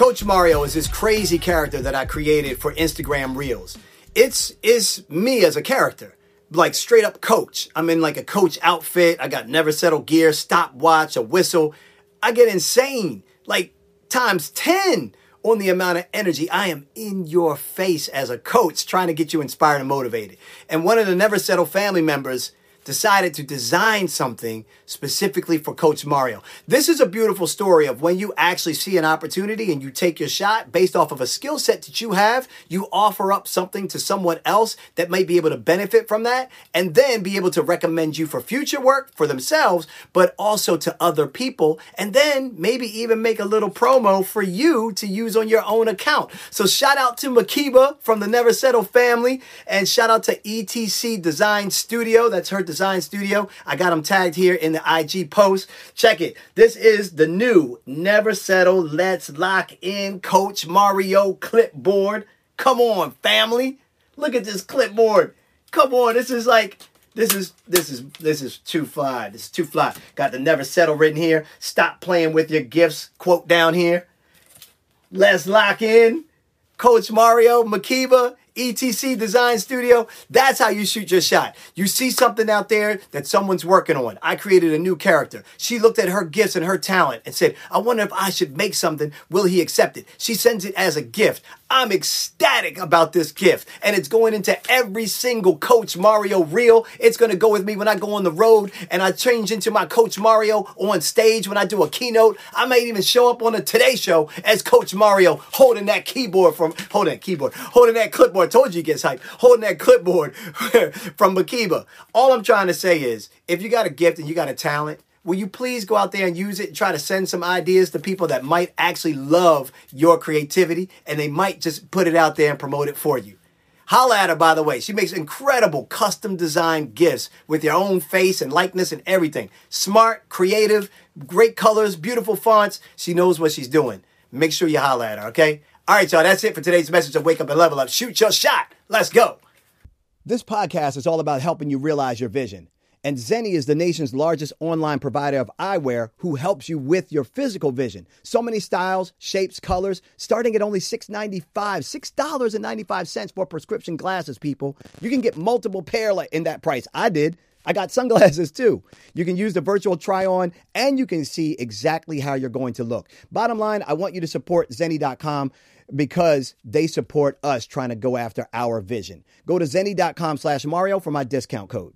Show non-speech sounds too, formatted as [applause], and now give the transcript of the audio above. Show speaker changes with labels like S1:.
S1: Coach Mario is this crazy character that I created for Instagram Reels. It's is me as a character, like straight up coach. I'm in like a coach outfit. I got never settle gear, stopwatch, a whistle. I get insane, like times 10 on the amount of energy. I am in your face as a coach trying to get you inspired and motivated. And one of the Never Settle family members decided to design something specifically for Coach Mario. This is a beautiful story of when you actually see an opportunity and you take your shot based off of a skill set that you have, you offer up something to someone else that may be able to benefit from that and then be able to recommend you for future work for themselves, but also to other people and then maybe even make a little promo for you to use on your own account. So shout out to Makiba from the Never Settle family and shout out to ETC Design Studio. That's her Design Studio. I got them tagged here in the IG post. Check it. This is the new Never Settle Let's Lock In Coach Mario clipboard. Come on, family. Look at this clipboard. Come on, this is like this is this is this is too fly. This is too fly. Got the never settle written here. Stop playing with your gifts. Quote down here. Let's lock in. Coach Mario Makiba ETC Design Studio. That's how you shoot your shot. You see something out there that someone's working on. I created a new character. She looked at her gifts and her talent and said, I wonder if I should make something. Will he accept it? She sends it as a gift. I'm ecstatic about this gift. And it's going into every single Coach Mario reel. It's going to go with me when I go on the road and I change into my Coach Mario on stage when I do a keynote. I might even show up on the Today Show as Coach Mario holding that keyboard from, holding that keyboard, holding that clipboard. I told you he gets hyped. Holding that clipboard [laughs] from Makiba. All I'm trying to say is if you got a gift and you got a talent, will you please go out there and use it and try to send some ideas to people that might actually love your creativity and they might just put it out there and promote it for you? Holla at her, by the way. She makes incredible custom designed gifts with your own face and likeness and everything. Smart, creative, great colors, beautiful fonts. She knows what she's doing. Make sure you holla at her, okay? All right, y'all, that's it for today's message of Wake Up and Level Up. Shoot your shot. Let's go. This podcast is all about helping you realize your vision. And Zenni is the nation's largest online provider of eyewear who helps you with your physical vision. So many styles, shapes, colors, starting at only $6.95, $6.95 for prescription glasses, people. You can get multiple pair in that price. I did. I got sunglasses too. You can use the virtual try on and you can see exactly how you're going to look. Bottom line, I want you to support Zenni.com because they support us trying to go after our vision. Go to Zenni.com slash Mario for my discount code.